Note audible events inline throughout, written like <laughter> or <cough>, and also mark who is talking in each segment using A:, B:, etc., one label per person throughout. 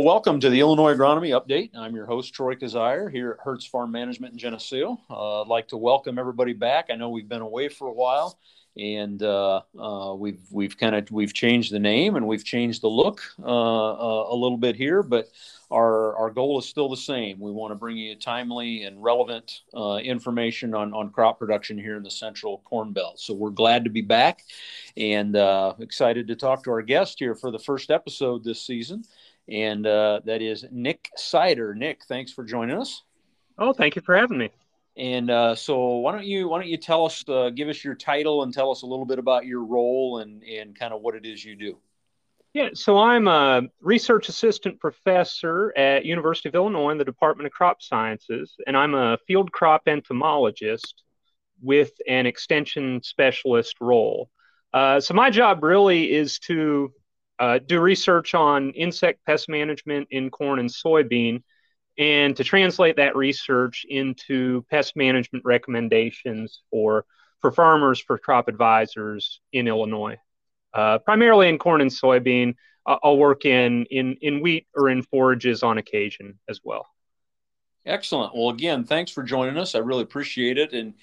A: Well, welcome to the Illinois Agronomy Update. I'm your host, Troy Kazire, here at Hertz Farm Management in Geneseo. Uh, I'd like to welcome everybody back. I know we've been away for a while, and uh, uh, we've we've kind of we've changed the name and we've changed the look uh, uh, a little bit here, but our our goal is still the same. We want to bring you timely and relevant uh, information on on crop production here in the Central Corn Belt. So we're glad to be back, and excited to talk to our guest here for the first episode this season and uh, that is Nick Seiter. Nick, thanks for joining us.
B: Oh, thank you for having me.
A: And uh, so, why don't you why don't you tell us, uh, give us your title, and tell us a little bit about your role and and kind of what it is you do.
B: Yeah, so I'm a research assistant professor at University of Illinois in the Department of Crop Sciences, and I'm a field crop entomologist with an extension specialist role. Uh, so my job really is to uh, do research on insect pest management in corn and soybean, and to translate that research into pest management recommendations for for farmers, for crop advisors in Illinois, uh, primarily in corn and soybean. I'll work in in in wheat or in forages on occasion as well.
A: Excellent. Well, again, thanks for joining us. I really appreciate it. And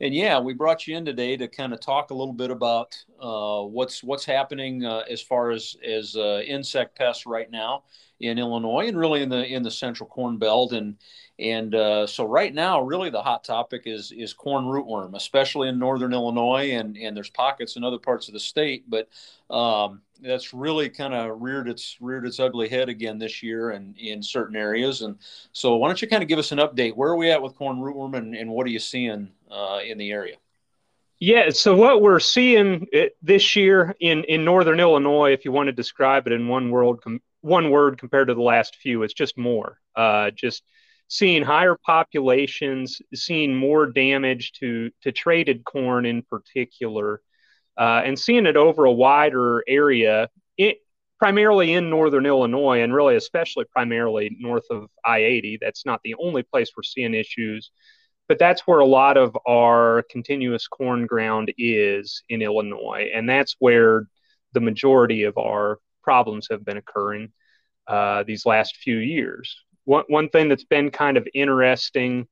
A: and yeah, we brought you in today to kind of talk a little bit about uh, what's what's happening uh, as far as as uh, insect pests right now in Illinois and really in the in the Central Corn Belt. And and uh, so right now, really the hot topic is is corn rootworm, especially in northern Illinois, and and there's pockets in other parts of the state, but um, that's really kind of reared its reared its ugly head again this year and in certain areas. And so, why don't you kind of give us an update? Where are we at with corn rootworm, and, and what are you seeing uh, in the area?
B: Yeah, so what we're seeing uh, this year in in northern Illinois, if you want to describe it in one word, com- one word compared to the last few, it's just more. Uh, just seeing higher populations, seeing more damage to to traited corn in particular, uh, and seeing it over a wider area, it, primarily in northern Illinois, and really especially primarily north of I-80. That's not the only place we're seeing issues, but that's where a lot of our continuous corn ground is in Illinois, and that's where the majority of our problems have been occurring uh, these last few years one, one thing that's been kind of interesting,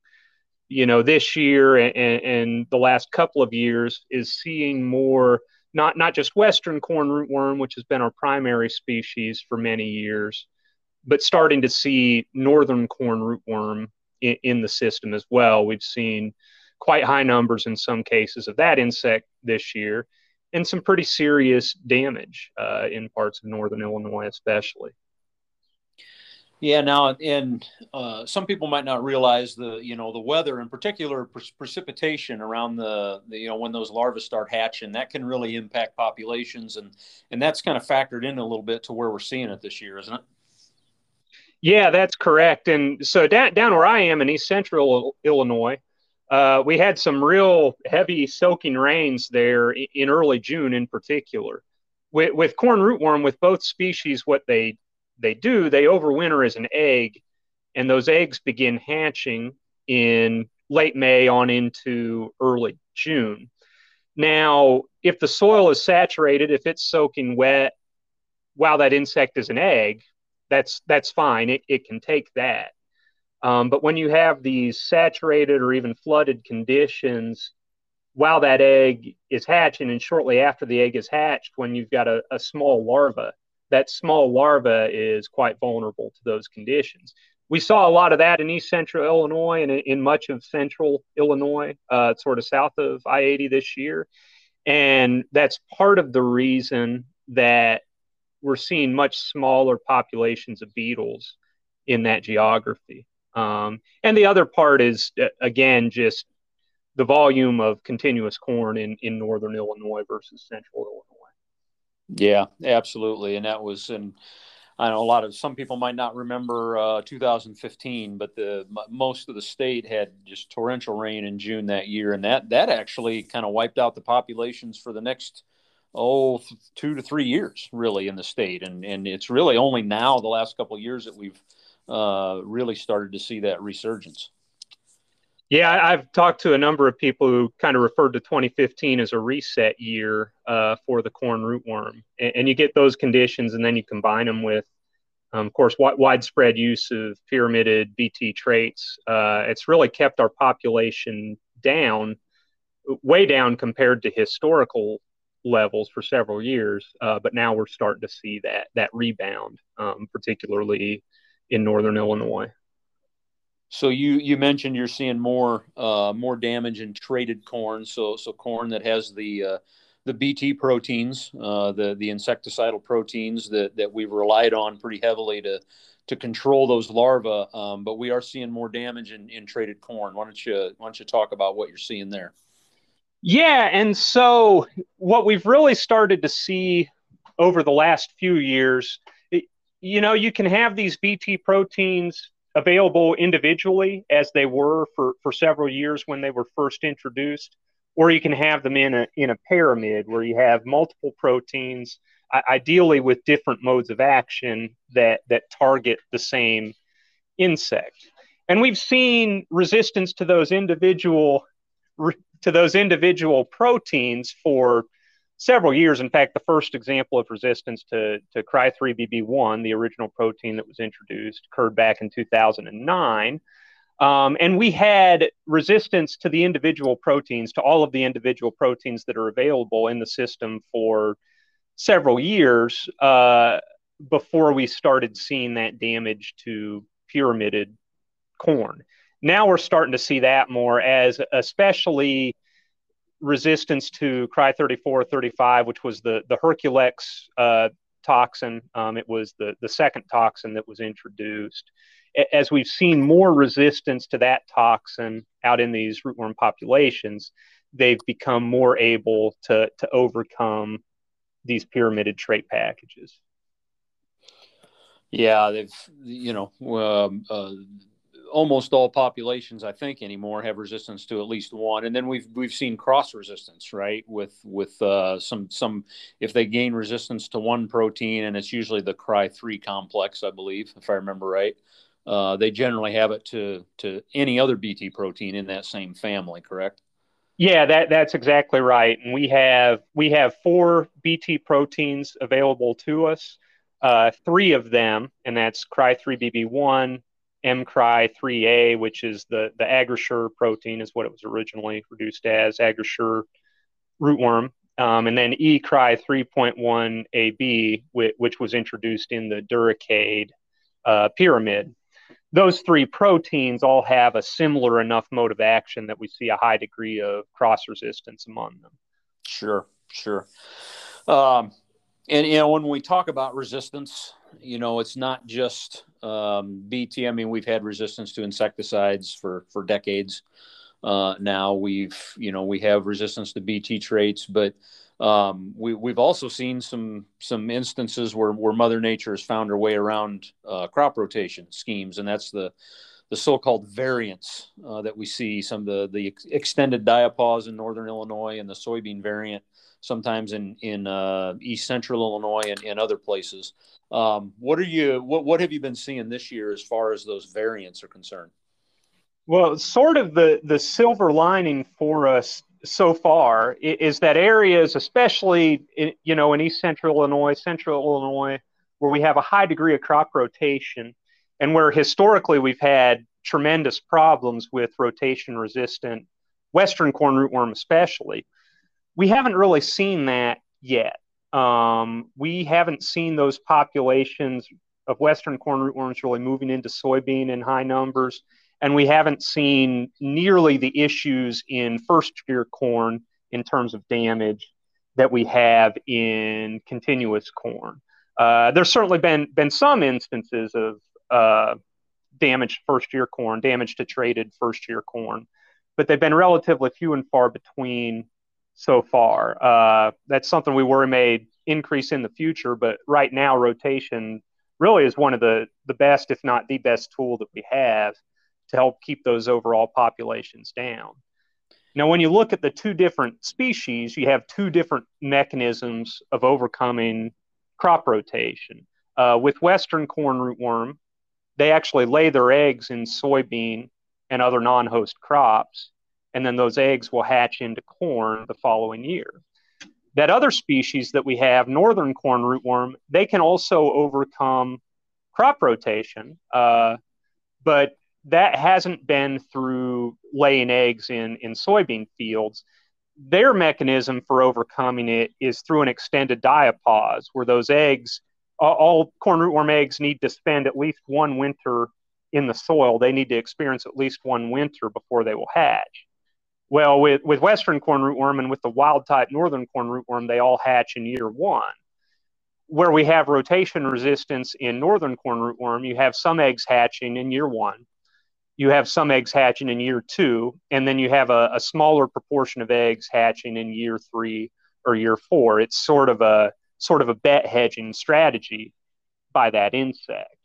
B: you know, this year and, and the last couple of years is seeing more not not just western corn rootworm, which has been our primary species for many years, but starting to see northern corn rootworm in, in the system as well. We've seen quite high numbers in some cases of that insect this year, and some pretty serious damage uh, in parts of northern Illinois, especially.
A: Yeah, now and uh, some people might not realize the you know the weather, in particular pre- precipitation around the, the, you know when those larvae start hatching, that can really impact populations, and and that's kind of factored in a little bit to where we're seeing it this year, isn't it?
B: Yeah, that's correct. And so down down where I am in East Central Illinois, uh, we had some real heavy soaking rains there in early June, in particular. With, with corn rootworm, with both species, what they they do, they overwinter as an egg, and those eggs begin hatching in late May on into early June. Now, if the soil is saturated, if it's soaking wet while that insect is an egg, that's that's fine. It, it can take that. Um, but when you have these saturated or even flooded conditions while that egg is hatching and shortly after the egg is hatched, when you've got a, a small larva, that small larva is quite vulnerable to those conditions. We saw a lot of that in east central Illinois and in much of central Illinois, uh, sort of south of I 80 this year. And that's part of the reason that we're seeing much smaller populations of beetles in that geography. Um, and the other part is, uh, again, just the volume of continuous corn in, in northern Illinois versus central Illinois.
A: Yeah, absolutely. And that was, and I know a lot of some people might not remember uh, 2015, but the most of the state had just torrential rain in June that year, and that that actually kind of wiped out the populations for the next oh two to three years, really, in the state. And and it's really only now the last couple of years that we've uh, really started to see that resurgence.
B: Yeah, I've talked to a number of people who kind of referred to 2015 as a reset year uh, for the corn rootworm, and, and, you get those conditions, and then you combine them with Um, of course, w- widespread use of pyramided BT traits, uh, it's really kept our population down, way down compared to historical levels for several years. Uh, but now we're starting to see that that rebound, um, particularly in northern Illinois.
A: So you you mentioned you're seeing more uh, more damage in traited corn. So so corn that has the uh, the BT proteins, uh, the the insecticidal proteins that that we've relied on pretty heavily to to control those larvae. Um, but we are seeing more damage in, in traited corn. Why don't you why don't you talk about what you're seeing there?
B: Yeah, and so what we've really started to see over the last few years, it, you know, you can have these BT proteins available individually as they were for, for several years when they were first introduced, or you can have them in a, in a pyramid where you have multiple proteins, ideally with different modes of action that, that target the same insect. And we've seen resistance to those individual to those individual proteins for several years. In fact, the first example of resistance to, to Cry3BB1, the original protein that was introduced, occurred back in 2009. Um, and we had resistance to the individual proteins, to all of the individual proteins that are available in the system for several years uh, before we started seeing that damage to pyramided corn now we're starting to see that more as especially resistance to cry 34 35 which was the the herculex uh, toxin. Um, it was the the second toxin that was introduced. As we've seen more resistance to that toxin out in these rootworm populations they've become more able to to overcome these pyramided trait packages.
A: Yeah they've you know um, uh, almost all populations, I think, anymore have resistance to at least one, and then we've we've seen cross resistance, right? With with uh, some some if they gain resistance to one protein, and it's usually the Cry three complex, I believe, if I remember right. Uh, they generally have it to to any other BT protein in that same family, correct?
B: Yeah, that that's exactly right. And we have we have four BT proteins available to us. Uh, three of them, and that's Cry3BB1, mCry3A, which is the, the Agrisure protein, is what it was originally produced as, Agrisure rootworm. Um, and then eCry 3.1AB, which, which, was introduced in the Duracade uh, pyramid. Those three proteins all have a similar enough mode of action that we see a high degree of cross resistance among them.
A: Sure, sure. Um, and you know, when we talk about resistance, you know, it's not just um, BT. I mean, we've had resistance to insecticides for for decades. Uh, now we've you know we have resistance to BT traits, but um, we we've also seen some some instances where where Mother Nature has found her way around uh, crop rotation schemes, and that's the the so-called variants uh, that we see. Some of the the extended diapause in northern Illinois and the soybean variant sometimes in in uh, east central Illinois and, and other places. Um, what are you what what have you been seeing this year as far as those variants are concerned?
B: Well, sort of the the silver lining for us so far is that areas, especially in, you know in east central Illinois, central Illinois, where we have a high degree of crop rotation, and where historically we've had tremendous problems with rotation resistant western corn rootworm, especially we haven't really seen that yet. Um, we haven't seen those populations of western corn rootworms really moving into soybean in high numbers, and we haven't seen nearly the issues in first year corn in terms of damage that we have in continuous corn. Uh, there's certainly been been some instances of uh, damaged first year corn, damage to traited first year corn, but they've been relatively few and far between so far. Uh, that's something we worry may increase in the future, but right now, rotation really is one of the, the best, if not the best tool that we have to help keep those overall populations down. Now, when you look at the two different species, you have two different mechanisms of overcoming crop rotation. Uh, with Western corn rootworm, they actually lay their eggs in soybean and other non host crops and then those eggs will hatch into corn the following year. That other species that we have, northern corn rootworm, they can also overcome crop rotation, uh, but that hasn't been through laying eggs in in soybean fields. Their mechanism for overcoming it is through an extended diapause, where those eggs, all corn rootworm eggs, need to spend at least one winter in the soil. They need to experience at least one winter before they will hatch. Well, with, with Western corn rootworm and with the wild type Northern corn rootworm, they all hatch in year one. Where we have rotation resistance in Northern corn rootworm, you have some eggs hatching in year one, you have some eggs hatching in year two, and then you have a, a smaller proportion of eggs hatching in year three or year four. It's sort of a sort of a bet hedging strategy by that insect.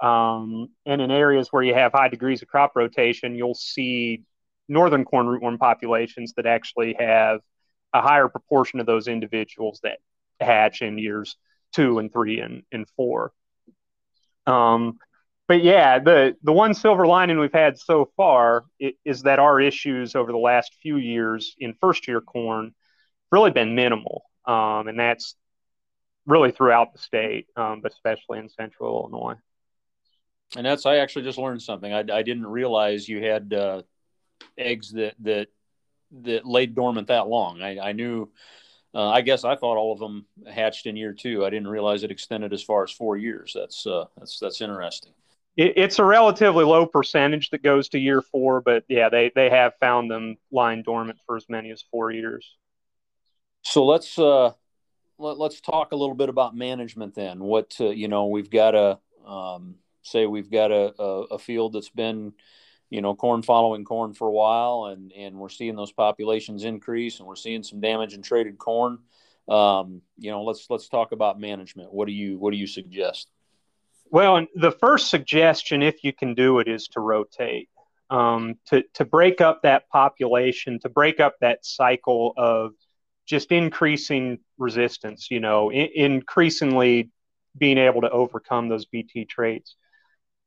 B: Um, and in areas where you have high degrees of crop rotation, you'll see northern corn rootworm populations that actually have a higher proportion of those individuals that hatch in years two and three and, and four. Um, but yeah, the the one silver lining we've had so far is that our issues over the last few years in first year corn really been minimal, um, and that's really throughout the state, um, but especially in central Illinois.
A: And that's I actually just learned something. I, I didn't realize you had uh, eggs that that that laid dormant that long. I, I knew. Uh, I guess I thought all of them hatched in year two. I didn't realize it extended as far as four years. That's uh, that's that's interesting.
B: It, it's a relatively low percentage that goes to year four, but yeah, they they have found them lying dormant for as many as four years.
A: So let's uh, let, us talk a little bit about management then. What uh, you know, we've got a um, say we've got a, a, a field that's been you know corn following corn for a while and and we're seeing those populations increase and we're seeing some damage in traded corn. Um, you know let's let's talk about management. What do you what do you suggest?
B: Well the first suggestion if you can do it is to rotate um, to, to break up that population to break up that cycle of just increasing resistance you know in, increasingly being able to overcome those bt traits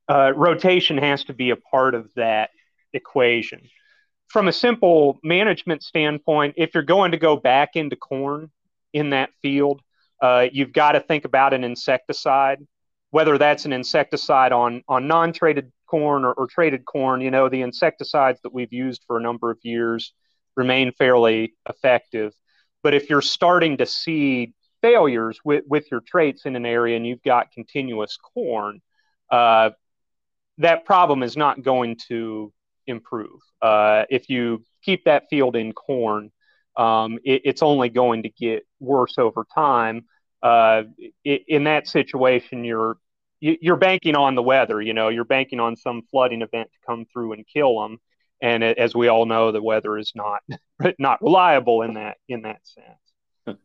B: uh, rotation has to be a part of that equation. From a simple management standpoint, if you're going to go back into corn in that field, uh, you've got to think about an insecticide, whether that's an insecticide on, on non traited corn or, or traited corn. You know, the insecticides that we've used for a number of years remain fairly effective. But if you're starting to see failures with, with your traits in an area and you've got continuous corn, uh, that problem is not going to improve. Uh, if you keep that field in corn, um, it, it's only going to get worse over time. Uh, in that situation, you're you're banking on the weather. You know, you're banking on some flooding event to come through and kill them. And as we all know, the weather is not <laughs> not reliable in that in that sense.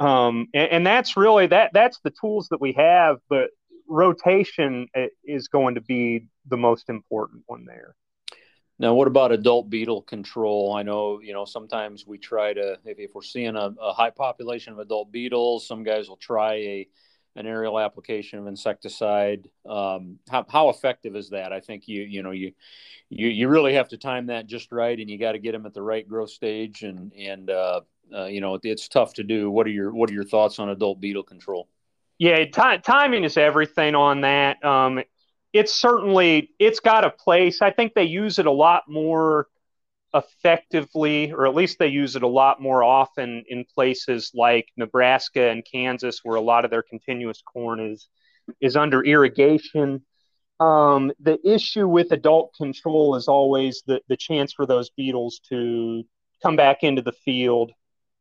B: Um, and, and, that's really that that's the tools that we have. But rotation uh, is going to be the most important one there.
A: Now, what about adult beetle control? I know, you know, sometimes we try to, if, if we're seeing a, a, high population of adult beetles, some guys will try a an aerial application of insecticide. Um, how, how effective is that? I think you, you know, you, you, you really have to time that just right, and you got to get them at the right growth stage, and and uh, uh, you know, it's tough to do. What are your what are your thoughts on adult beetle control?
B: Yeah, t- timing is everything on that. Um, it's certainly it's got a place. I think they use it a lot more effectively, or at least they use it a lot more often in places like Nebraska and Kansas, where a lot of their continuous corn is is under irrigation. Um, the issue with adult control is always the, the chance for those beetles to come back into the field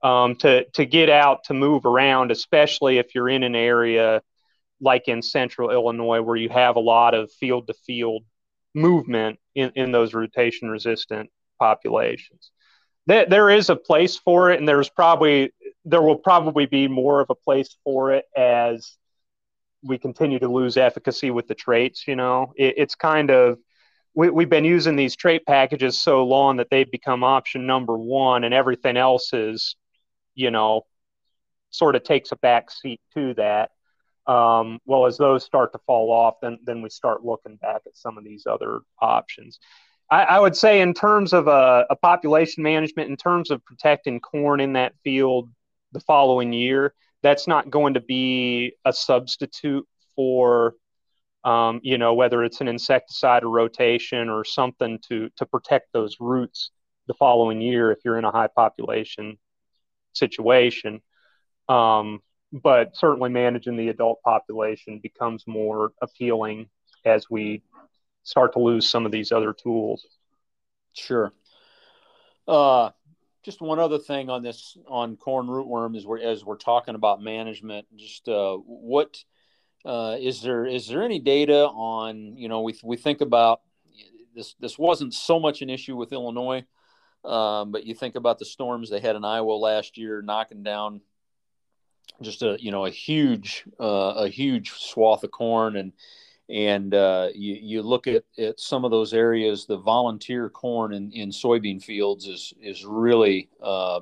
B: um, to to get out to move around, especially if you're in an area like in central Illinois where you have a lot of field to field movement in, in those rotation resistant populations. There, there is a place for it, and there's probably there will probably be more of a place for it as we continue to lose efficacy with the traits. You know, it, it's kind of we, we've been using these trait packages so long that they've become option number one, and everything else is you know, sort of takes a back seat to that. Um, well, as those start to fall off, then then we start looking back at some of these other options. I, I would say, in terms of a, a, population management, in terms of protecting corn in that field the following year, that's not going to be a substitute for Um, you know, whether it's an insecticide or rotation or something to to protect those roots the following year if you're in a high population situation. Um, but certainly managing the adult population becomes more appealing as we start to lose some of these other tools.
A: Sure. Uh, just one other thing on this on corn rootworm is we're as we're talking about management. Just uh, what uh, is there is there any data on you know we we think about this this wasn't so much an issue with Illinois, um, but you think about the storms they had in Iowa last year, knocking down just a you know a huge uh, a huge swath of corn and and uh, you, you look at, at some of those areas, the volunteer corn in, in soybean fields is is really uh,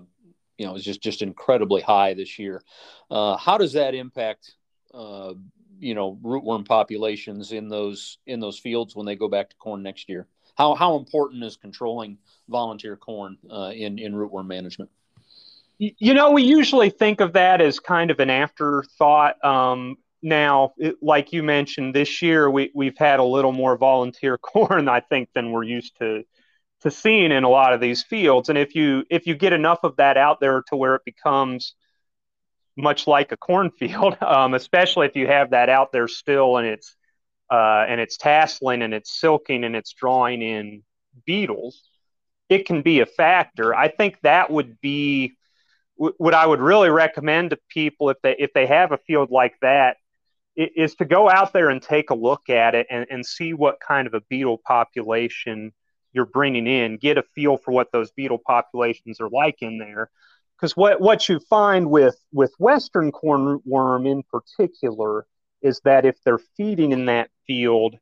A: you know is just just incredibly high this year. Uh, how does that impact uh, you know rootworm populations in those in those fields when they go back to corn next year? How how important is controlling volunteer corn uh, in in rootworm management?
B: You know, we usually think of that as kind of an afterthought. Um, now, it, like you mentioned, this year we, we've had a little more volunteer <laughs> corn, I think, than we're used to to seeing in a lot of these fields. And if you if you get enough of that out there to where it becomes much like a cornfield, <laughs> um, especially if you have that out there still and it's uh, and it's tasseling and it's silking and it's drawing in beetles, it can be a factor. I think that would be what I would really recommend to people if they if they have a field like that is to go out there and take a look at it and, and see what kind of a beetle population you're bringing in, get a feel for what those beetle populations are like in there. Because what, what you find with, with Western corn rootworm in particular is that if they're feeding in that field,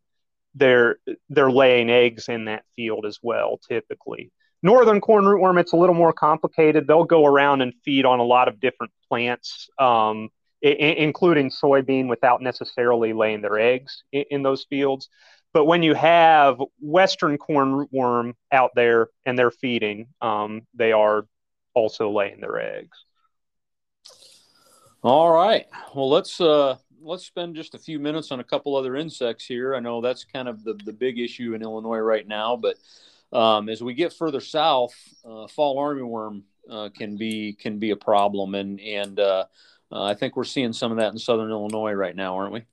B: they're, they're laying eggs in that field as well, typically. Northern corn rootworm, it's a little more complicated. They'll go around and feed on a lot of different plants. Um, including soybean without necessarily laying their eggs in, in, those fields. But when you have Western corn rootworm out there and they're feeding, um, they are also laying their eggs.
A: All right. Well, let's uh, let's spend just a few minutes on a couple other insects here. I know that's kind of the, the big issue in Illinois right now, but um, as we get further south, uh, fall armyworm uh, can be can be a problem, and and uh, I think we're seeing some of that in Southern Illinois right now, aren't we?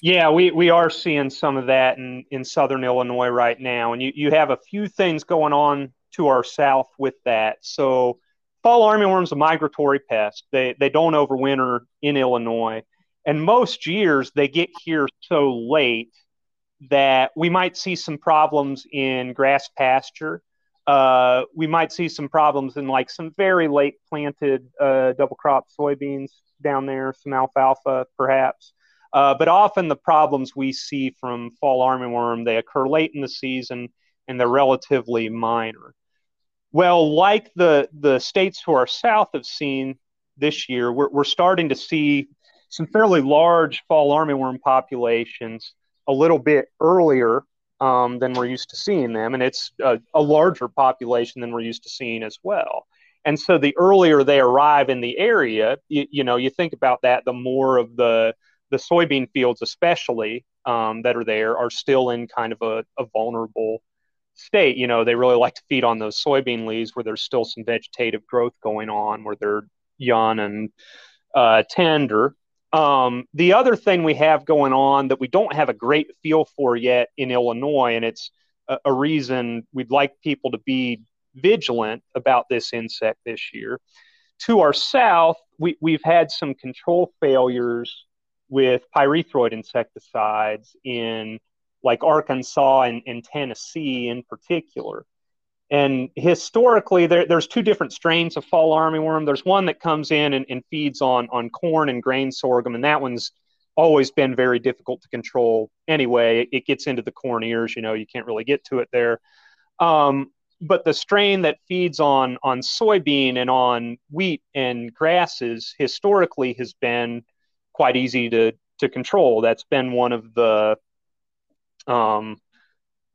B: Yeah, we, we are seeing some of that in, in Southern Illinois right now. And you, you have a few things going on to our south with that. So, fall armyworm's a migratory pest. They, they don't overwinter in Illinois. And most years they get here so late that we might see some problems in grass pasture. Uh, we might see some problems in like some very late planted uh, double crop soybeans down there, some alfalfa perhaps. Uh, but often the problems we see from fall armyworm, they occur late in the season and they're relatively minor. Well, like the, the states to our south have seen this year, we're, we're starting to see some fairly large fall armyworm populations a little bit earlier um, than we're used to seeing them. And it's a, a larger population than we're used to seeing as well. And so the earlier they arrive in the area, you, you know, you think about that, the more of the the soybean fields, especially um, that are there, are still in kind of a, a, vulnerable state. You know, they really like to feed on those soybean leaves where there's still some vegetative growth going on, where they're young and uh, tender. Um, the other thing we have going on that we don't have a great feel for yet in Illinois, and it's a, a reason we'd like people to be vigilant about this insect this year. To our south, we, we've had some control failures with pyrethroid insecticides in like Arkansas and, and Tennessee in particular. And historically, there, there's two different strains of fall armyworm. There's one that comes in and, and feeds on, on corn and grain sorghum, and that one's always been very difficult to control anyway. It, it gets into the corn ears, you know, you can't really get to it there. Um, but the strain that feeds on on soybean and on wheat and grasses historically has been quite easy to to control. That's been one of the um,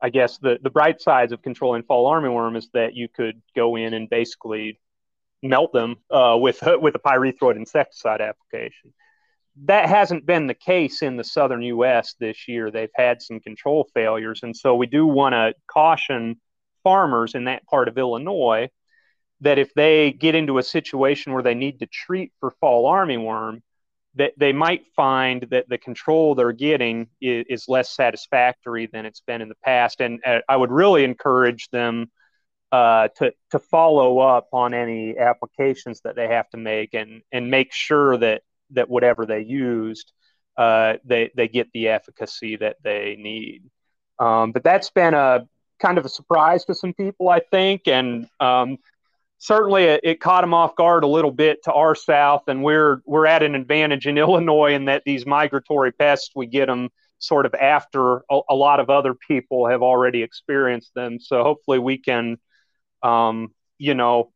B: I guess the the bright sides of controlling fall armyworm is that you could go in and basically melt them uh, with <laughs> with a pyrethroid insecticide application. that hasn't been the case in the southern U.S. this year. They've had some control failures, and so we do want to caution farmers in that part of Illinois that if they get into a situation where they need to treat for fall armyworm, that they might find that the control they're getting is, is, less satisfactory than it's been in the past. And uh, I would really encourage them uh, to to follow up on any applications that they have to make and and make sure that that whatever they used, uh, they they get the efficacy that they need. Um, but that's been a kind of a surprise to some people, I think, and um, certainly it, it, caught them off guard a little bit to our south. And we're we're at an advantage in <laughs> Illinois in that these migratory pests we get them sort of after a, a lot of other people have already experienced them. So hopefully we can, um, you know,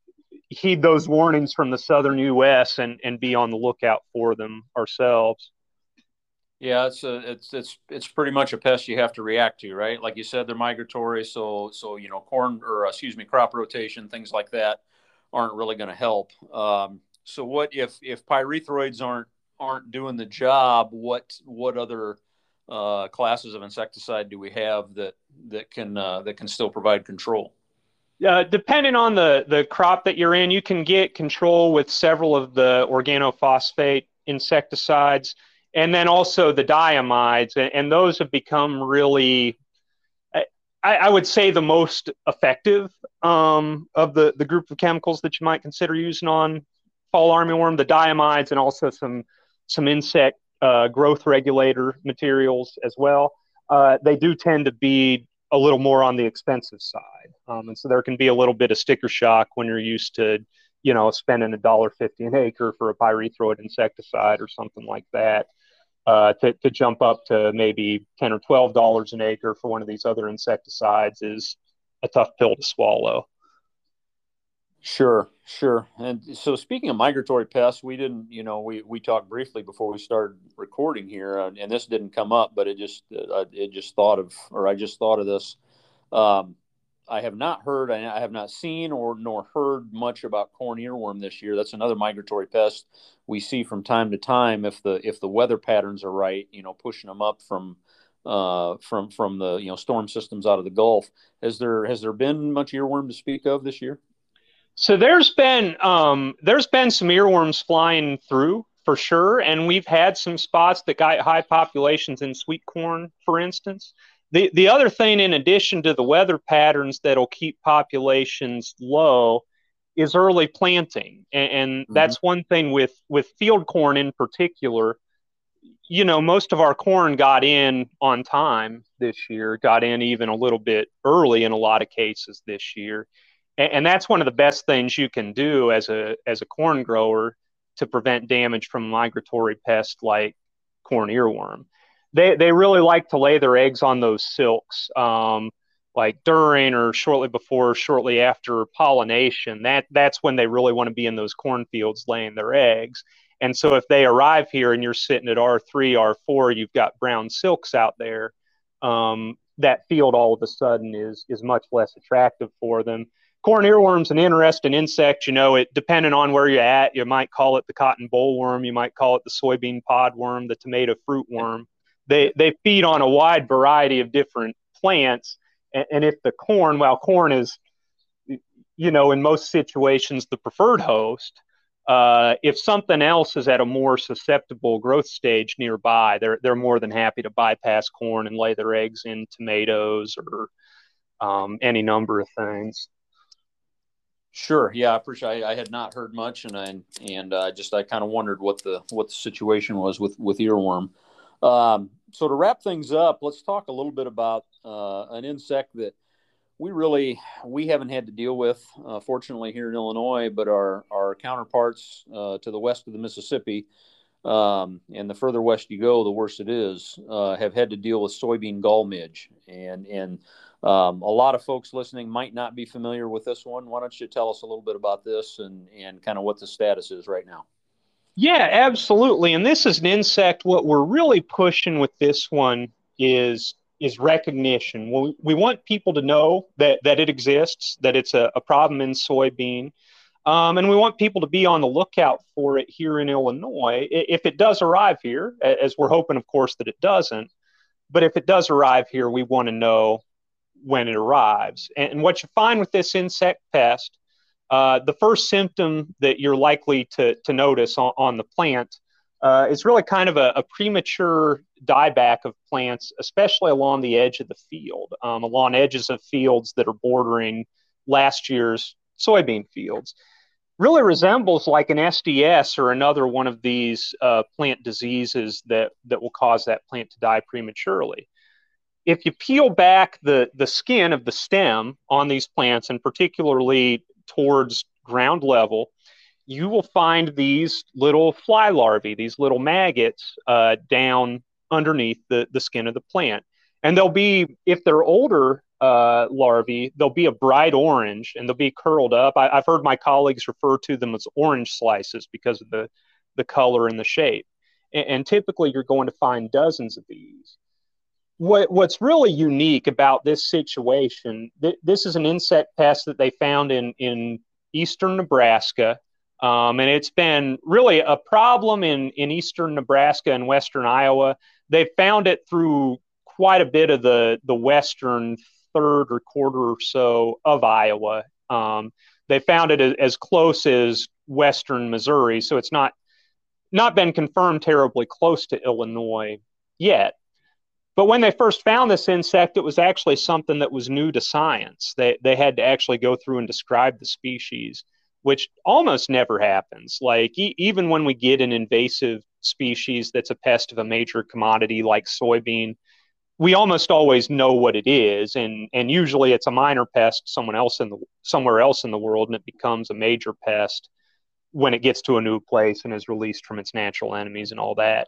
B: heed those warnings from the southern U.S. and and be on the lookout for them ourselves.
A: Yeah, it's a, it's it's it's pretty much a pest you have to react to, right? Like you said, they're migratory, so so you know corn or excuse me, crop rotation, things like that aren't really going to help. Um, so what if if pyrethroids aren't aren't doing the job? What what other uh, classes of insecticide do we have that that can uh, that can still provide control?
B: Uh, depending on the, the crop that you're in, you can get control with several of the organophosphate insecticides and then also the diamides. And, those have become really, I, I, would say, the most effective um, of the, the group of chemicals that you might consider using on fall armyworm, the diamides, and also some, some insect uh, growth regulator materials as well. Uh, they do tend to be a little more on the expensive side. Um, and so there can be a little bit of sticker shock when you're used to, you know, spending a dollar fifty an acre for a pyrethroid insecticide or something like that. Uh, to, to jump up to maybe ten or twelve dollars an acre for one of these other insecticides is a tough pill to swallow.
A: Sure, sure. And so, speaking of migratory pests, we didn't, you know, we we talked briefly before we started recording here, uh, and this didn't come up, but it just, uh, it just thought of, or I just thought of this. Um, I have not heard, I have not seen or nor heard much about corn earworm this year. That's another migratory pest we see from time to time if the if the weather patterns are right. You know, pushing them up from uh, from from the you know storm systems out of the Gulf. Has there has there been much earworm to speak of this year?
B: So there's been um, there's been some earworms flying through for sure, and we've had some spots that got high populations in sweet corn, for instance. The, the other thing, in addition to the weather patterns that'll keep populations low, is early planting. And, and mm-hmm. that's one thing with, with field corn in particular. You know, most of our corn got in on time this year, got in even a little bit early in a lot of cases this year. And, and that's one of the best things you can do as a, as a corn grower to prevent damage from migratory pests like corn earworm they they really like to lay their eggs on those silks, um, like during or shortly before, shortly after pollination. That that's when they really want to be in those cornfields laying their eggs. And so if they arrive here and you're sitting at R3, R4, you've got brown silks out there. Um, that field all of a sudden is is much less attractive for them. Corn earworm's an interesting insect. You know, it depending on where you're at, you might call it the cotton bollworm, you might call it the soybean pod worm, the tomato fruit worm they they feed on a wide variety of different plants and, and, if the corn while corn is you know in most situations the preferred host uh, if something else is at a more susceptible growth stage nearby they're they're more than happy to bypass corn and lay their eggs in tomatoes or um, any number of things
A: Sure. Yeah, I appreciate. I, I had not heard much, and I and uh, just I kind of wondered what the what the situation was with with earworm. Um, so to wrap things up, let's talk a little bit about uh, an insect that we really we haven't had to deal with, uh, fortunately here in Illinois, but our our counterparts uh, to the west of the Mississippi, um, and the further west you go, the worse it is, uh, have had to deal with soybean gall midge, and and um, a lot of folks listening might not be familiar with this one. Why don't you tell us a little bit about this and and kind of what the status is right now?
B: Yeah, absolutely. And this is an insect. What we're really pushing with this one is is recognition. We, we want people to know that that it exists, that it's a, a problem in soybean. Um, and we want people to be on the lookout for it here in Illinois. If it does arrive here, as we're hoping, of course, that it doesn't, but if it does arrive here, we want to know when it arrives. And what you find with this insect pest, uh, the first symptom that you're likely to, to notice on, on the plant uh, is really kind of a, a, premature dieback of plants, especially along the edge of the field, um, along edges of fields that are bordering last year's soybean fields really resembles like an SDS or another one of these uh, plant diseases that, that will cause that plant to die prematurely. If you peel back the, the skin of the stem on these plants, and particularly towards ground level, you will find these little fly larvae, these little maggots uh, down underneath the, the skin of the plant. And they'll be, if they're older, uh, larvae, they'll be a bright orange and they'll be curled up. I, have heard my colleagues refer to them as orange slices because of the, the color and the shape. And, and typically, you're going to find dozens of these. What, what's really unique about this situation, th- this is an insect pest that they found in, in eastern Nebraska. Um, and it's been really a problem in, in eastern Nebraska and western Iowa. They found it through quite a bit of the, the western third or quarter or so of Iowa. Um, they found it as close as western Missouri, so it's not not been confirmed terribly close to Illinois yet. But when they first found this insect, it was actually something that was new to science. They, they had to actually go through and describe the species, which almost never happens. Like, e- even when we get an invasive species that's a pest of a major commodity like soybean, we almost always know what it is and and usually it's a minor pest someone else in the somewhere else in the world and it becomes a major pest when it gets to a new place and is released from its natural enemies and all that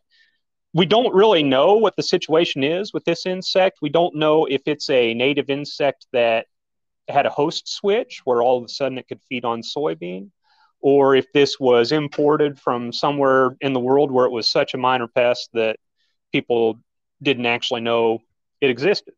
B: we don't really know what the situation is with this insect we don't know if it's a native insect that had a host switch where all of a sudden it could feed on soybean or if this was imported from somewhere in the world where it was such a minor pest that people didn't actually know it existed.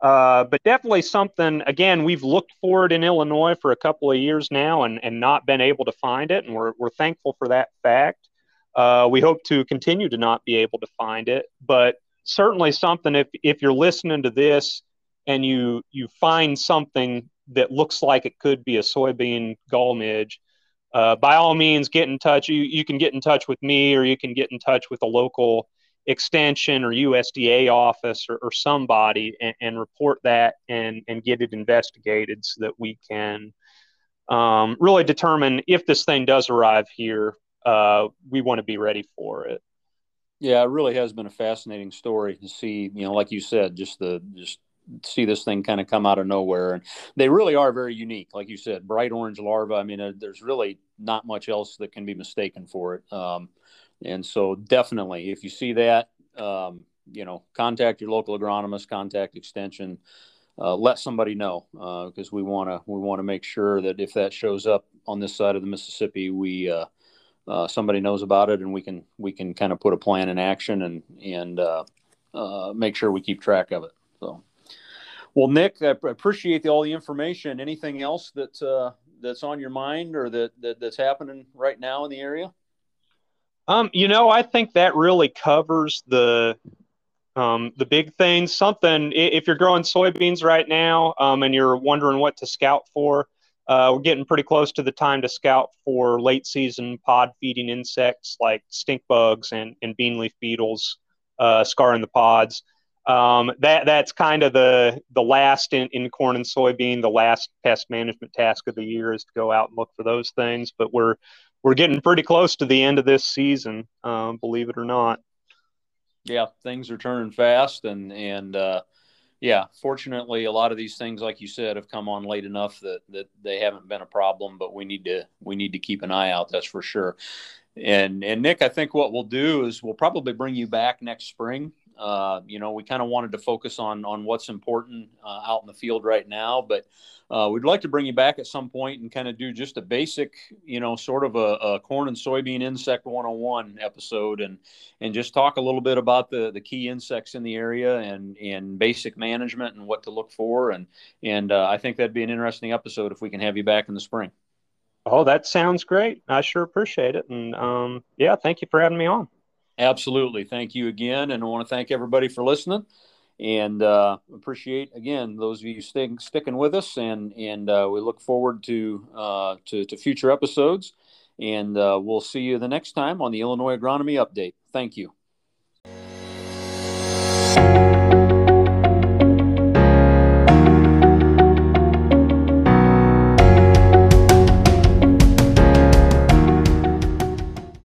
B: Uh, but definitely something, again, we've looked for it in Illinois for a couple of years now and, and not been able to find it. And we're, we're thankful for that fact. Uh, we hope to continue to not be able to find it, but certainly something if, if you're listening to this and you, you find something that looks like it could be a soybean gall midge, uh, by all means, get in touch. You, you can get in touch with me or you can get in touch with a local extension or USDA office or, or somebody and, and, report that and, and get it investigated so that we can um, really determine if this thing does arrive here, uh, we want to be ready for it.
A: Yeah, it really has been a fascinating story to see, you know, like you said, just the, just see this thing kind of come out of nowhere. And they really are very unique. Like you said, bright orange larva. I mean, uh, there's really not much else that can be mistaken for it. Um, and so, definitely, if you see that, um, you know, contact your local agronomist, contact Extension, uh, let somebody know because uh, we want to we want to make sure that if that shows up on this side of the Mississippi, we uh, uh, somebody knows about it and we can we can kind of put a plan in action and and uh, uh, make sure we keep track of it. So, well, Nick, I appreciate the, all the information. Anything else that that's on your mind or that, that that's happening right now in the area?
B: Um, you know, I think that really covers the um, the big things. Something if you're growing soybeans right now um, and you're wondering what to scout for, uh, we're getting pretty close to the time to scout for late season pod feeding insects like stink bugs and, and bean leaf beetles uh, scarring the pods. Um, that that's kind of the the last in, in corn and soybean. The last pest management task of the year is to go out and look for those things. But we're we're getting pretty close to the end of this season, um, believe it or not.
A: Yeah, things are turning fast, and and uh, yeah, fortunately, a lot of these things, like you said, have come on late enough that that they haven't been a problem. But we need to we need to keep an eye out. That's for sure. And and Nick, I think what we'll do is we'll probably bring you back next spring uh, you know, we kind of wanted to focus on on what's important uh, out in the field right now, but uh, we'd like to bring you back at some point and kind of do just a basic, you know, sort of a, a, corn and soybean insect 101 episode, and and just talk a little bit about the the key insects in the area and and basic management and what to look for, and and uh, I think that'd be an interesting episode if we can have you back in the spring.
B: Oh, that sounds great. I sure appreciate it. And um, yeah, thank you for having me on.
A: Absolutely. Thank you again. And I want to thank everybody for listening and uh, appreciate again those of you stick, sticking with us and and uh, we look forward to, uh, to, to future episodes and uh, we'll see you the next time on the illinois agronomy update thank you